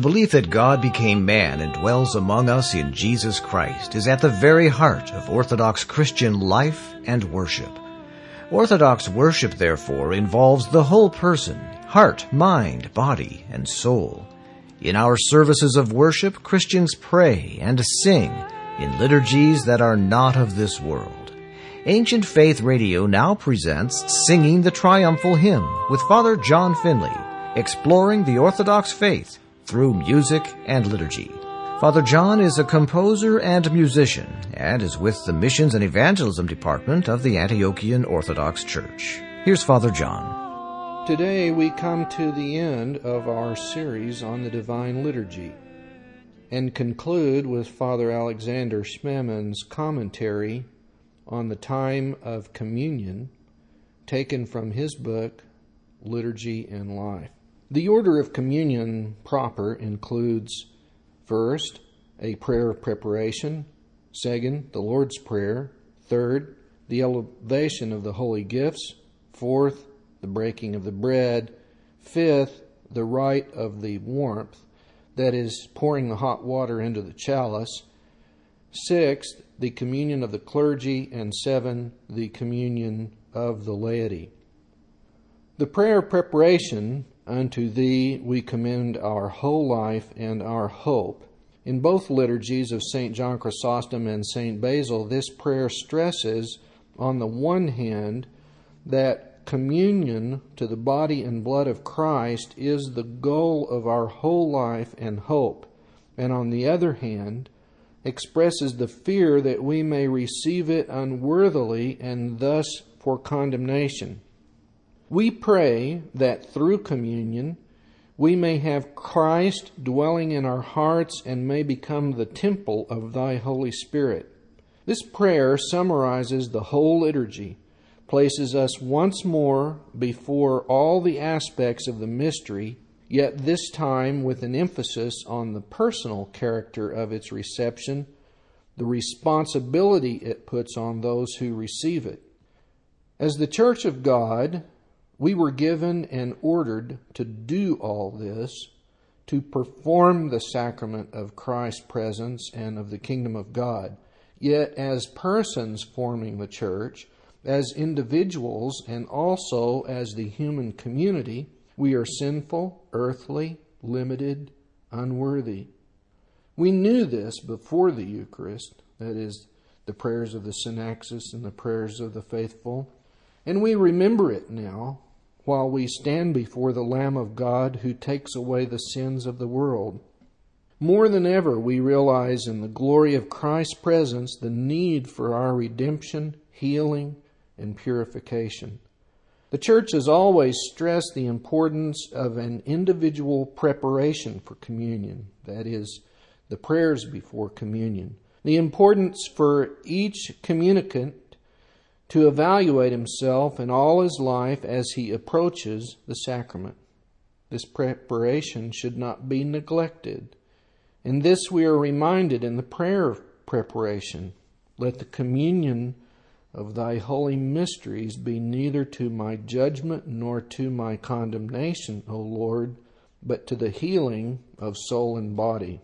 The belief that God became man and dwells among us in Jesus Christ is at the very heart of Orthodox Christian life and worship. Orthodox worship, therefore, involves the whole person, heart, mind, body, and soul. In our services of worship, Christians pray and sing in liturgies that are not of this world. Ancient Faith Radio now presents Singing the Triumphal Hymn with Father John Finley, exploring the Orthodox faith through music and liturgy. Father John is a composer and musician and is with the Missions and Evangelism Department of the Antiochian Orthodox Church. Here's Father John. Today we come to the end of our series on the Divine Liturgy and conclude with Father Alexander Schmemann's commentary on the time of communion taken from his book Liturgy and Life. The order of communion proper includes first, a prayer of preparation, second, the Lord's Prayer, third, the elevation of the holy gifts, fourth, the breaking of the bread, fifth, the rite of the warmth, that is, pouring the hot water into the chalice, sixth, the communion of the clergy, and seven, the communion of the laity. The prayer of preparation Unto thee we commend our whole life and our hope. In both liturgies of St. John Chrysostom and St. Basil, this prayer stresses, on the one hand, that communion to the body and blood of Christ is the goal of our whole life and hope, and on the other hand, expresses the fear that we may receive it unworthily and thus for condemnation. We pray that through communion we may have Christ dwelling in our hearts and may become the temple of thy Holy Spirit. This prayer summarizes the whole liturgy, places us once more before all the aspects of the mystery, yet this time with an emphasis on the personal character of its reception, the responsibility it puts on those who receive it. As the Church of God, we were given and ordered to do all this, to perform the sacrament of Christ's presence and of the kingdom of God. Yet, as persons forming the church, as individuals, and also as the human community, we are sinful, earthly, limited, unworthy. We knew this before the Eucharist, that is, the prayers of the Synaxis and the prayers of the faithful, and we remember it now while we stand before the Lamb of God who takes away the sins of the world. More than ever, we realize in the glory of Christ's presence the need for our redemption, healing, and purification. The church has always stressed the importance of an individual preparation for communion, that is, the prayers before communion. The importance for each communicant to evaluate himself and all his life as he approaches the sacrament. This preparation should not be neglected. In this we are reminded in the prayer of preparation. Let the communion of thy holy mysteries be neither to my judgment nor to my condemnation, O Lord, but to the healing of soul and body.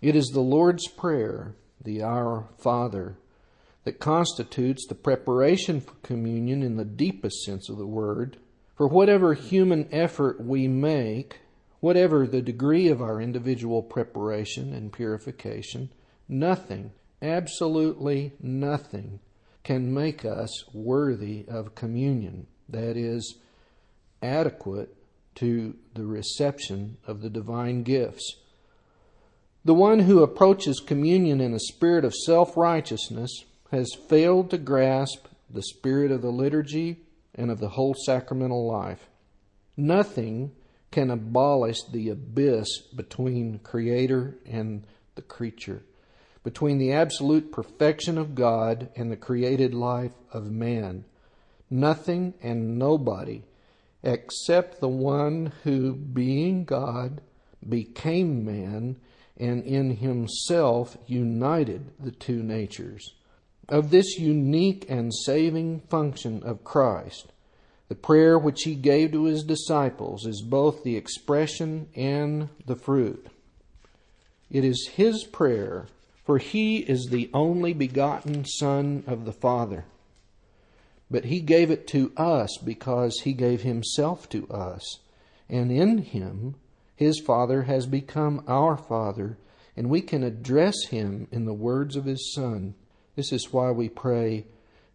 It is the Lord's Prayer, the Our Father, that constitutes the preparation for communion in the deepest sense of the word. For whatever human effort we make, whatever the degree of our individual preparation and purification, nothing, absolutely nothing, can make us worthy of communion. That is, adequate to the reception of the divine gifts. The one who approaches communion in a spirit of self righteousness has failed to grasp the spirit of the liturgy and of the whole sacramental life. Nothing can abolish the abyss between Creator and the creature, between the absolute perfection of God and the created life of man. Nothing and nobody except the one who, being God, became man and in himself united the two natures of this unique and saving function of Christ, the prayer which he gave to his disciples is both the expression and the fruit. It is His prayer, for He is the only begotten Son of the Father. But He gave it to us because He gave Himself to us. And in Him, His Father has become our Father, and we can address Him in the words of His Son. This is why we pray,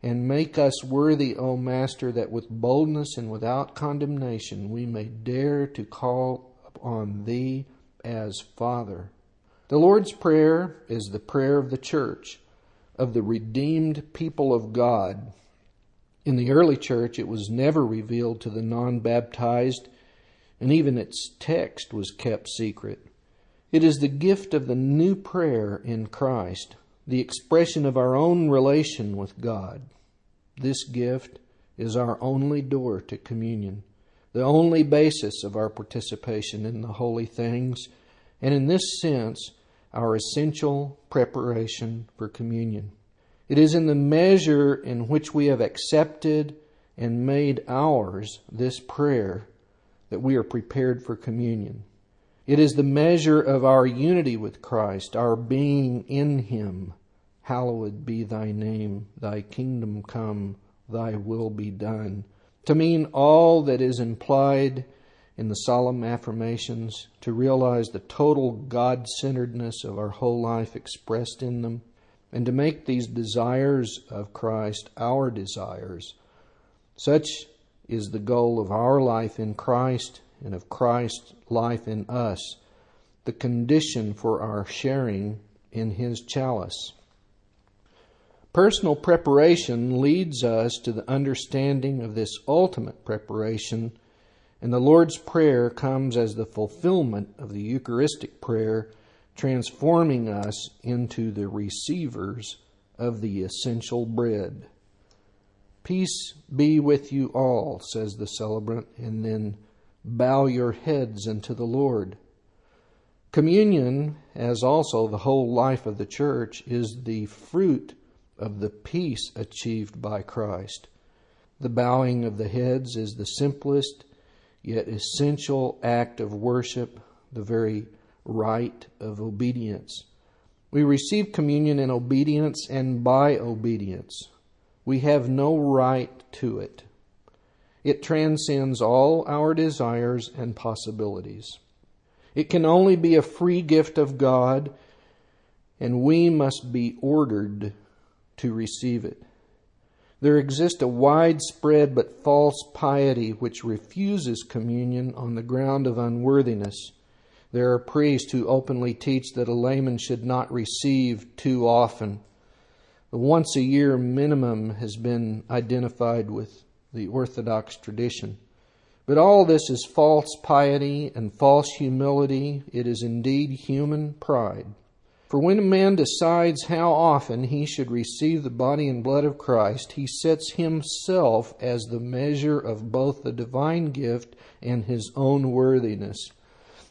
and make us worthy, O Master, that with boldness and without condemnation we may dare to call upon Thee as Father. The Lord's Prayer is the prayer of the church, of the redeemed people of God. In the early church, it was never revealed to the non baptized, and even its text was kept secret. It is the gift of the new prayer in Christ, the expression of our own relation with God. This gift is our only door to communion, the only basis of our participation in the holy things, and in this sense, our essential preparation for communion. It is in the measure in which we have accepted and made ours this prayer that we are prepared for communion. It is the measure of our unity with Christ, our being in Him. Hallowed be thy name, thy kingdom come, thy will be done. To mean all that is implied in the solemn affirmations, to realize the total God centeredness of our whole life expressed in them, and to make these desires of Christ our desires. Such is the goal of our life in Christ and of Christ's life in us, the condition for our sharing in His chalice. Personal preparation leads us to the understanding of this ultimate preparation, and the Lord's Prayer comes as the fulfillment of the Eucharistic prayer, transforming us into the receivers of the essential bread. Peace be with you all, says the celebrant, and then bow your heads unto the Lord. Communion, as also the whole life of the church, is the fruit of the peace achieved by Christ. The bowing of the heads is the simplest yet essential act of worship, the very rite of obedience. We receive communion in obedience and by obedience. We have no right to it. It transcends all our desires and possibilities. It can only be a free gift of God, and we must be ordered to receive it. There exists a widespread but false piety which refuses communion on the ground of unworthiness. There are priests who openly teach that a layman should not receive too often. The once a year minimum has been identified with the Orthodox tradition. But all this is false piety and false humility. It is indeed human pride. For when a man decides how often he should receive the body and blood of Christ, he sets himself as the measure of both the divine gift and his own worthiness.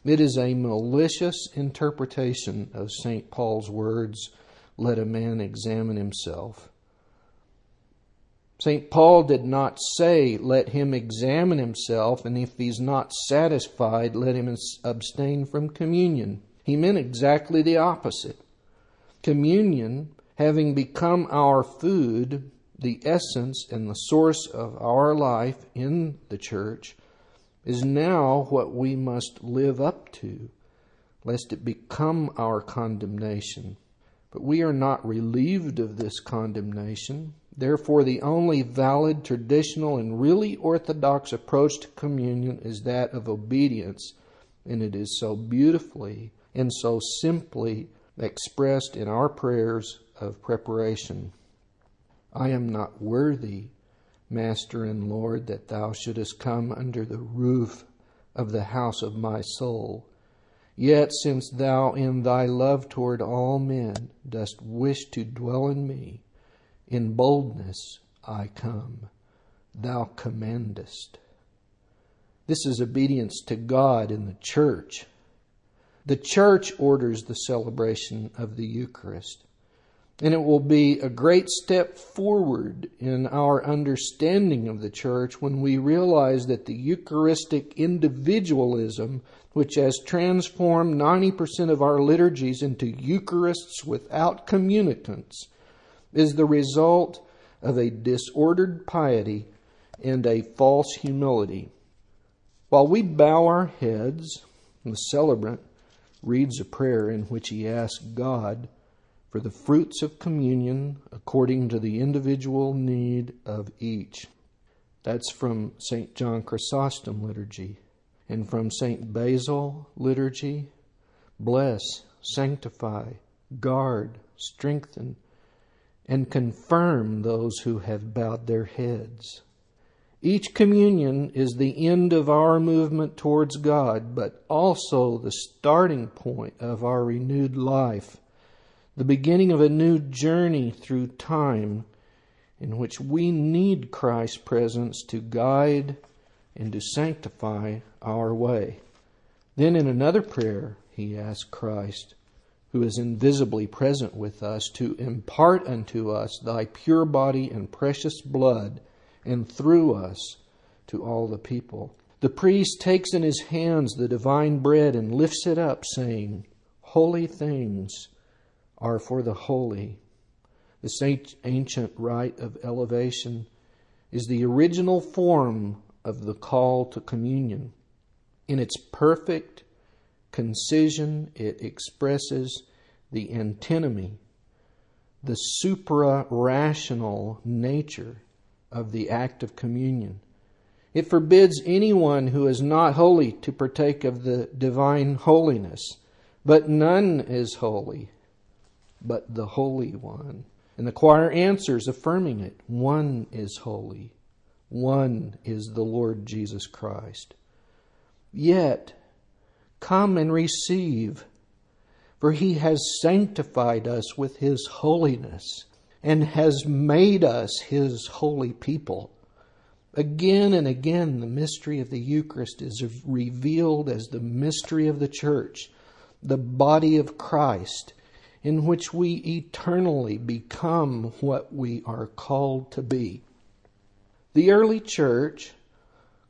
It is a malicious interpretation of St. Paul's words, Let a man examine himself. St. Paul did not say, Let him examine himself, and if he's not satisfied, let him abstain from communion. He meant exactly the opposite. Communion, having become our food, the essence and the source of our life in the church, is now what we must live up to, lest it become our condemnation. But we are not relieved of this condemnation. Therefore, the only valid, traditional, and really orthodox approach to communion is that of obedience, and it is so beautifully and so simply expressed in our prayers of preparation. I am not worthy, Master and Lord, that thou shouldest come under the roof of the house of my soul. Yet, since thou in thy love toward all men dost wish to dwell in me, in boldness I come. Thou commandest. This is obedience to God in the church the church orders the celebration of the Eucharist. And it will be a great step forward in our understanding of the church when we realize that the Eucharistic individualism, which has transformed 90% of our liturgies into Eucharists without communicants, is the result of a disordered piety and a false humility. While we bow our heads, the celebrant reads a prayer in which he asks God for the fruits of communion according to the individual need of each. That's from St. John Chrysostom liturgy. And from St. Basil liturgy, bless, sanctify, guard, strengthen, and confirm those who have bowed their heads. Each communion is the end of our movement towards God, but also the starting point of our renewed life, the beginning of a new journey through time in which we need Christ's presence to guide and to sanctify our way. Then in another prayer, he asks Christ, who is invisibly present with us, to impart unto us thy pure body and precious blood and through us to all the people. The priest takes in his hands the divine bread and lifts it up, saying, Holy things are for the holy. This ancient rite of elevation is the original form of the call to communion. In its perfect concision, it expresses the antinomy, the supra rational nature of the act of communion. It forbids anyone who is not holy to partake of the divine holiness, but none is holy but the Holy One. And the choir answers, affirming it one is holy, one is the Lord Jesus Christ. Yet, come and receive, for he has sanctified us with his holiness and has made us his holy people. Again and again, the mystery of the Eucharist is revealed as the mystery of the church, the body of Christ, in which we eternally become what we are called to be. The early church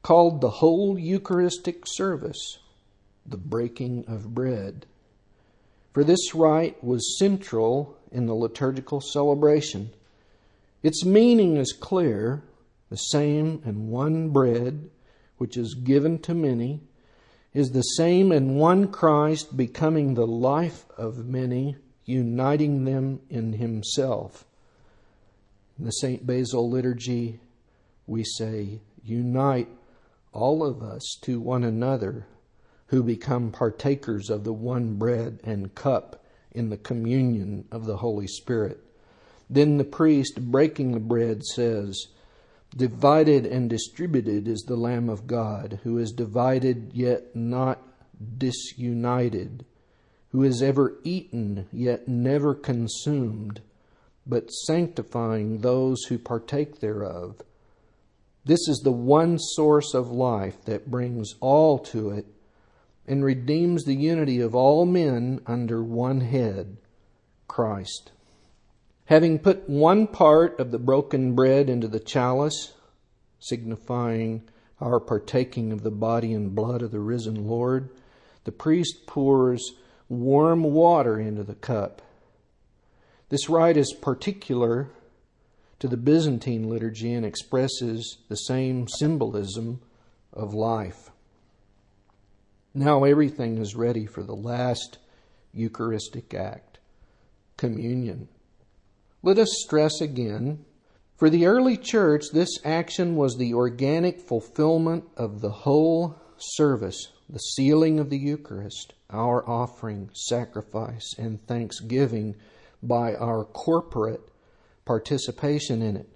called the whole Eucharistic service the breaking of bread. For this rite was central in the liturgical celebration. Its meaning is clear the same and one bread, which is given to many, is the same and one Christ becoming the life of many, uniting them in Himself. In the St. Basil liturgy, we say, Unite all of us to one another who become partakers of the one bread and cup in the communion of the Holy Spirit. Then the priest, breaking the bread, says, Divided and distributed is the Lamb of God, who is divided yet not disunited, who is ever eaten yet never consumed, but sanctifying those who partake thereof. This is the one source of life that brings all to it and redeems the unity of all men under one head, Christ. Having put one part of the broken bread into the chalice, signifying our partaking of the body and blood of the risen Lord, the priest pours warm water into the cup. This rite is particular to the Byzantine liturgy and expresses the same symbolism of life. Now everything is ready for the last Eucharistic act communion. Let us stress again for the early church, this action was the organic fulfillment of the whole service, the sealing of the Eucharist, our offering, sacrifice, and thanksgiving by our corporate participation in it.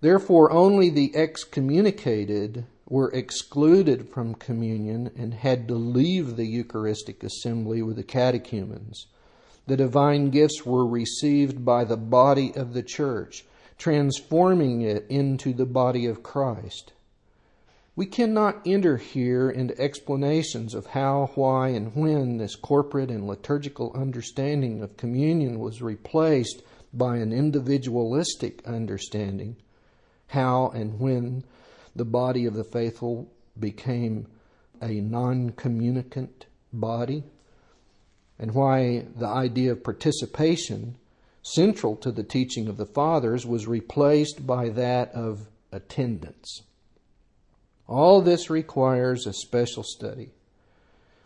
Therefore, only the excommunicated were excluded from communion and had to leave the Eucharistic assembly with the catechumens the divine gifts were received by the body of the church, transforming it into the body of Christ. We cannot enter here into explanations of how, why, and when this corporate and liturgical understanding of communion was replaced by an individualistic understanding how and when the body of the faithful became a non communicant body, and why the idea of participation, central to the teaching of the Fathers, was replaced by that of attendance. All this requires a special study,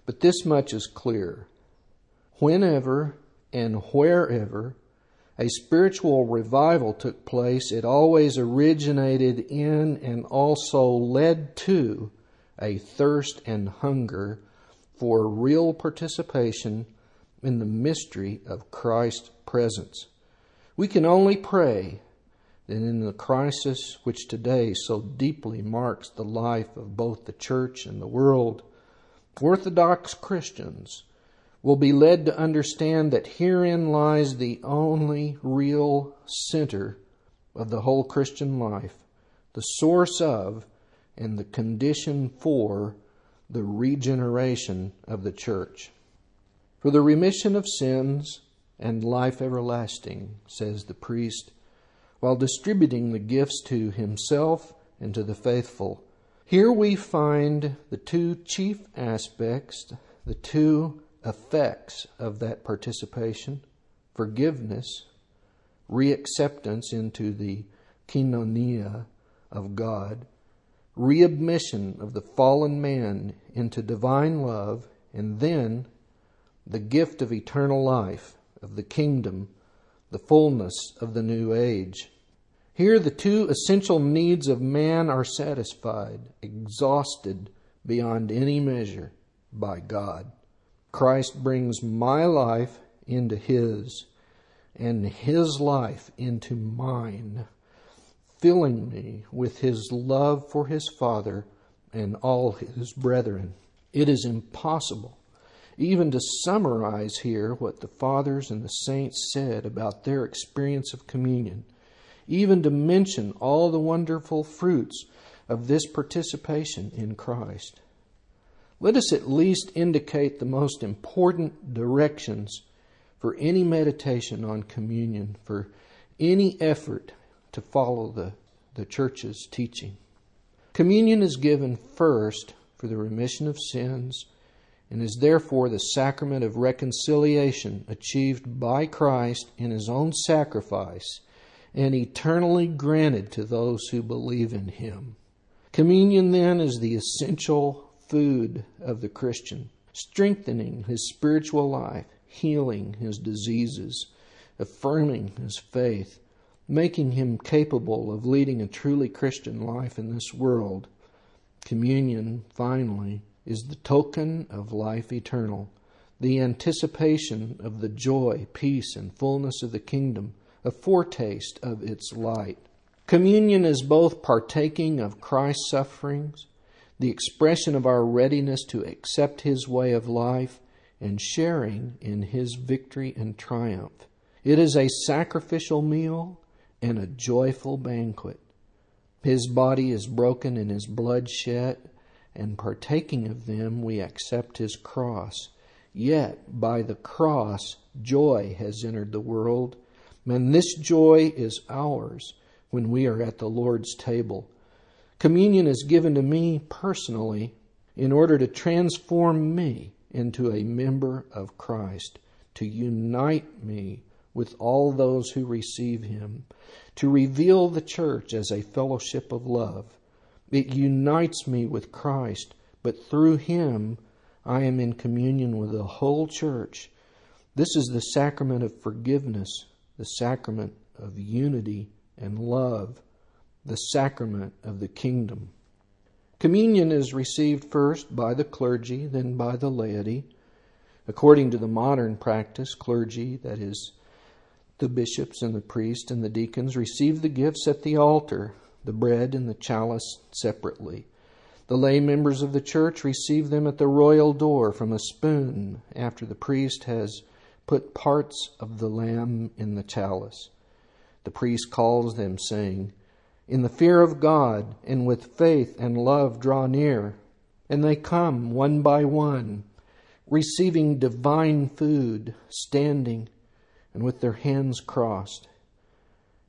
but this much is clear. Whenever and wherever a spiritual revival took place, it always originated in and also led to a thirst and hunger for real participation in the mystery of Christ's presence. We can only pray that in the crisis which today so deeply marks the life of both the church and the world, Orthodox Christians will be led to understand that herein lies the only real center of the whole Christian life, the source of and the condition for the regeneration of the church. For the remission of sins and life everlasting, says the priest, while distributing the gifts to himself and to the faithful. Here we find the two chief aspects, the two effects of that participation forgiveness, reacceptance into the koinonia of God, readmission of the fallen man into divine love, and then the gift of eternal life, of the kingdom, the fullness of the new age. Here, the two essential needs of man are satisfied, exhausted beyond any measure by God. Christ brings my life into His and His life into mine, filling me with His love for His Father and all His brethren. It is impossible even to summarize here what the fathers and the saints said about their experience of communion, even to mention all the wonderful fruits of this participation in Christ let us at least indicate the most important directions for any meditation on communion, for any effort to follow the, the church's teaching. Communion is given first for the remission of sins and is therefore the sacrament of reconciliation achieved by Christ in his own sacrifice and eternally granted to those who believe in him. Communion then is the essential food of the Christian, strengthening his spiritual life, healing his diseases, affirming his faith, making him capable of leading a truly Christian life in this world. Communion, finally, is the token of life eternal, the anticipation of the joy, peace, and fullness of the kingdom, a foretaste of its light. Communion is both partaking of Christ's sufferings the expression of our readiness to accept His way of life and sharing in His victory and triumph. It is a sacrificial meal and a joyful banquet. His body is broken and His blood shed, and partaking of them, we accept His cross. Yet, by the cross, joy has entered the world, and this joy is ours when we are at the Lord's table Communion is given to me personally in order to transform me into a member of Christ, to unite me with all those who receive Him, to reveal the church as a fellowship of love. It unites me with Christ, but through Him I am in communion with the whole church. This is the sacrament of forgiveness, the sacrament of unity and love the sacrament of the kingdom. Communion is received first by the clergy, then by the laity. According to the modern practice, clergy, that is, the bishops and the priests and the deacons, receive the gifts at the altar, the bread and the chalice separately. The lay members of the church receive them at the royal door from a spoon after the priest has put parts of the lamb in the chalice. The priest calls them, saying, in the fear of God and with faith and love draw near. And they come one by one, receiving divine food, standing and with their hands crossed.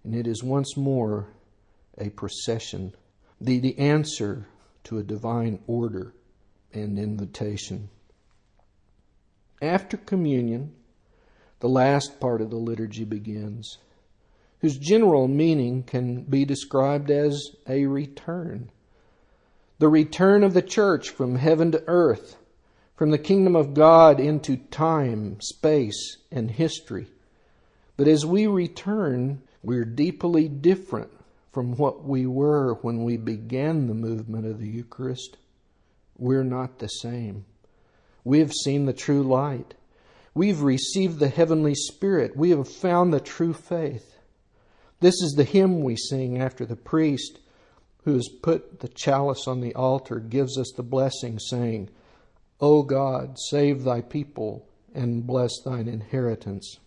and it is once more a procession, the, the answer to a divine order and invitation. After communion, the last part of the liturgy begins, whose general meaning can be described as a return. The return of the church from heaven to earth, from the kingdom of God into time, space, and history. But as we return, we're deeply different from what we were when we began the movement of the Eucharist. We're not the same. We have seen the true light. We've received the heavenly Spirit. We have found the true faith. This is the hymn we sing after the priest who has put the chalice on the altar gives us the blessing, saying, O God, save thy people and bless thine inheritance.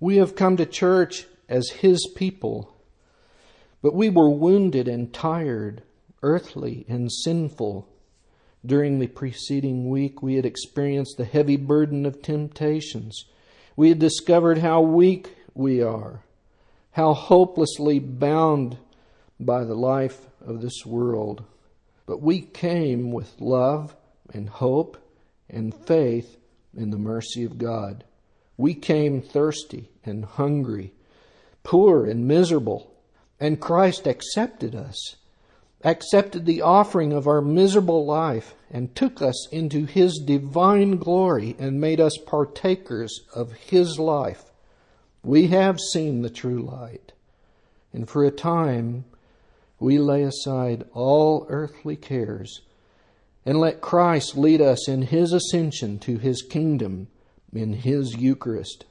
We have come to church as his people, but we were wounded and tired, earthly and sinful. During the preceding week, we had experienced the heavy burden of temptations. We had discovered how weak we are, how hopelessly bound by the life of this world. But we came with love and hope and faith in the mercy of God. We came thirsty and hungry, poor and miserable, and Christ accepted us accepted the offering of our miserable life and took us into his divine glory and made us partakers of his life. We have seen the true light, and for a time we lay aside all earthly cares and let Christ lead us in his ascension to his kingdom in his Eucharist.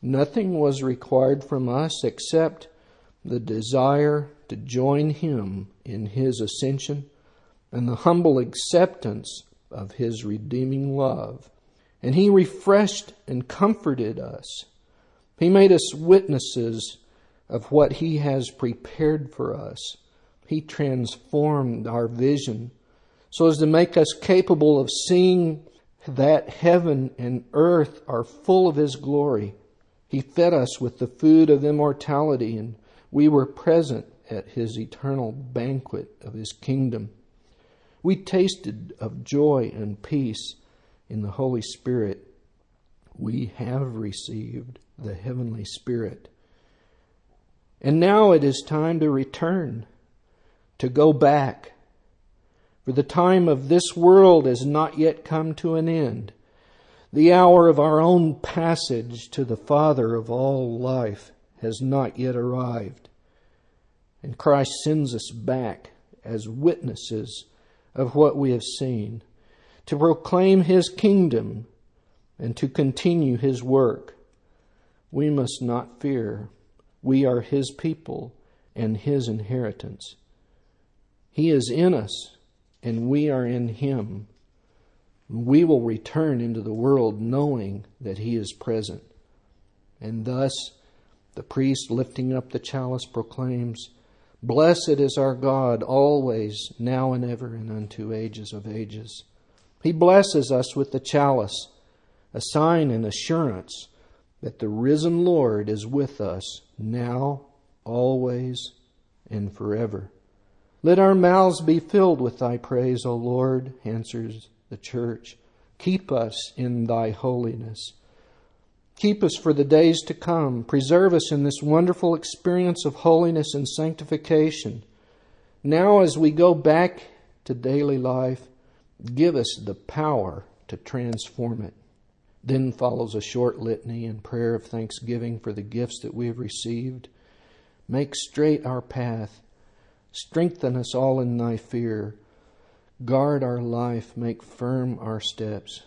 Nothing was required from us except the desire to join him in his ascension and the humble acceptance of his redeeming love. And he refreshed and comforted us. He made us witnesses of what he has prepared for us. He transformed our vision so as to make us capable of seeing that heaven and earth are full of his glory. He fed us with the food of immortality and we were present at his eternal banquet of his kingdom. We tasted of joy and peace in the Holy Spirit. We have received the heavenly Spirit. And now it is time to return, to go back. For the time of this world has not yet come to an end. The hour of our own passage to the Father of all life has not yet arrived. And Christ sends us back as witnesses of what we have seen, to proclaim His kingdom and to continue His work. We must not fear. We are His people and His inheritance. He is in us, and we are in Him. We will return into the world knowing that He is present. And thus, the priest lifting up the chalice proclaims, Blessed is our God always, now and ever, and unto ages of ages. He blesses us with the chalice, a sign and assurance that the risen Lord is with us now, always, and forever. Let our mouths be filled with thy praise, O Lord, answers the church. Keep us in thy holiness. Keep us for the days to come. Preserve us in this wonderful experience of holiness and sanctification. Now, as we go back to daily life, give us the power to transform it. Then follows a short litany and prayer of thanksgiving for the gifts that we have received. Make straight our path. Strengthen us all in thy fear. Guard our life. Make firm our steps.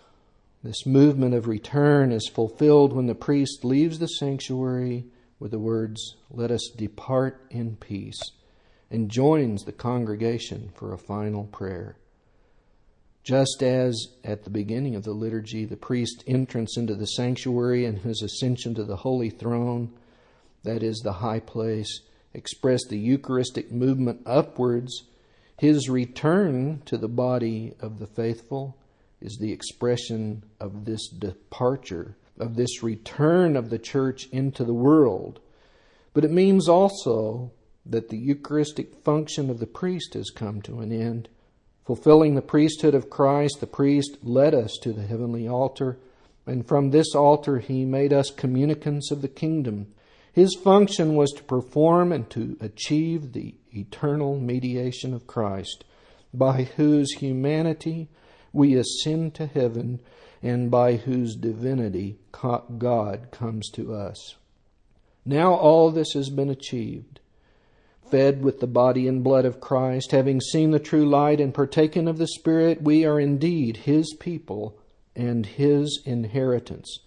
This movement of return is fulfilled when the priest leaves the sanctuary with the words, Let us depart in peace, and joins the congregation for a final prayer. Just as at the beginning of the liturgy, the priest's entrance into the sanctuary and his ascension to the holy throne, that is the high place, expressed the Eucharistic movement upwards, his return to the body of the faithful is the expression of this departure, of this return of the church into the world. But it means also that the Eucharistic function of the priest has come to an end. Fulfilling the priesthood of Christ, the priest led us to the heavenly altar, and from this altar he made us communicants of the kingdom. His function was to perform and to achieve the eternal mediation of Christ, by whose humanity we ascend to heaven and by whose divinity God comes to us. Now all this has been achieved. Fed with the body and blood of Christ, having seen the true light and partaken of the Spirit, we are indeed His people and His inheritance.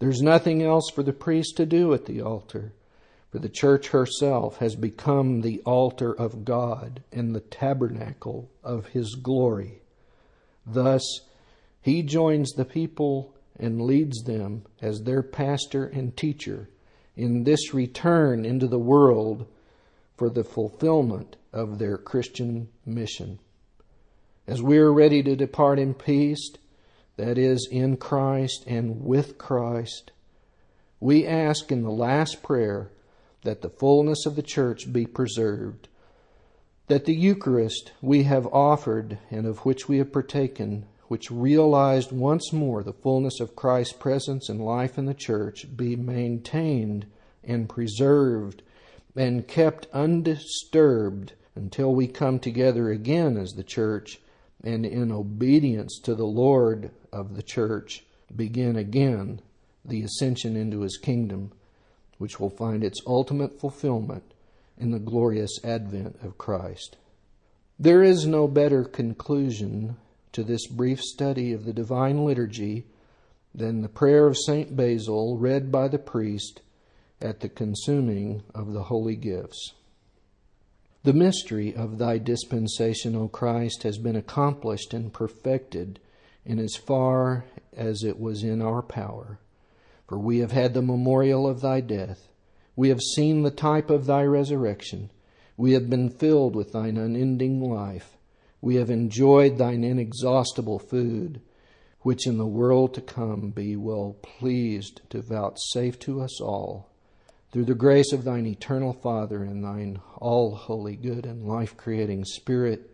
There's nothing else for the priest to do at the altar, for the church herself has become the altar of God and the tabernacle of His glory. Thus, He joins the people and leads them as their pastor and teacher in this return into the world for the fulfillment of their Christian mission. As we are ready to depart in peace, that is, in Christ and with Christ, we ask in the last prayer that the fullness of the church be preserved, that the Eucharist we have offered and of which we have partaken, which realized once more the fullness of Christ's presence and life in the church, be maintained and preserved and kept undisturbed until we come together again as the church and in obedience to the Lord of the church begin again the ascension into his kingdom, which will find its ultimate fulfillment in the glorious advent of Christ. There is no better conclusion to this brief study of the divine liturgy than the prayer of St. Basil read by the priest at the consuming of the holy gifts. The mystery of thy dispensation, O Christ, has been accomplished and perfected in as far as it was in our power. For we have had the memorial of thy death. We have seen the type of thy resurrection. We have been filled with thine unending life. We have enjoyed thine inexhaustible food, which in the world to come be well pleased to vouchsafe to us all through the grace of thine eternal Father and thine all holy, good, and life creating Spirit,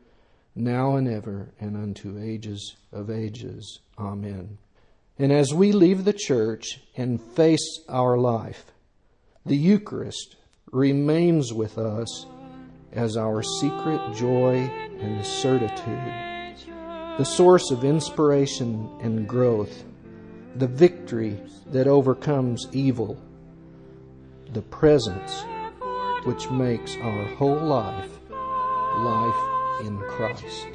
now and ever, and unto ages of ages. Amen. And as we leave the church and face our life, the Eucharist remains with us as our secret joy and certitude, the source of inspiration and growth, the victory that overcomes evil the presence which makes our whole life life in Christ.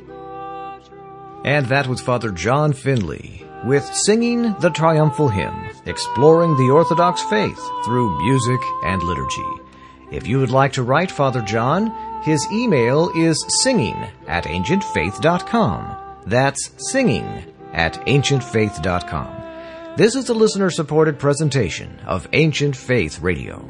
And that was Father John Finley with Singing the Triumphal Hymn, exploring the Orthodox faith through music and liturgy. If you would like to write Father John, his email is singing at ancientfaith.com. That's singing at ancientfaith.com. This is a listener supported presentation of Ancient Faith Radio.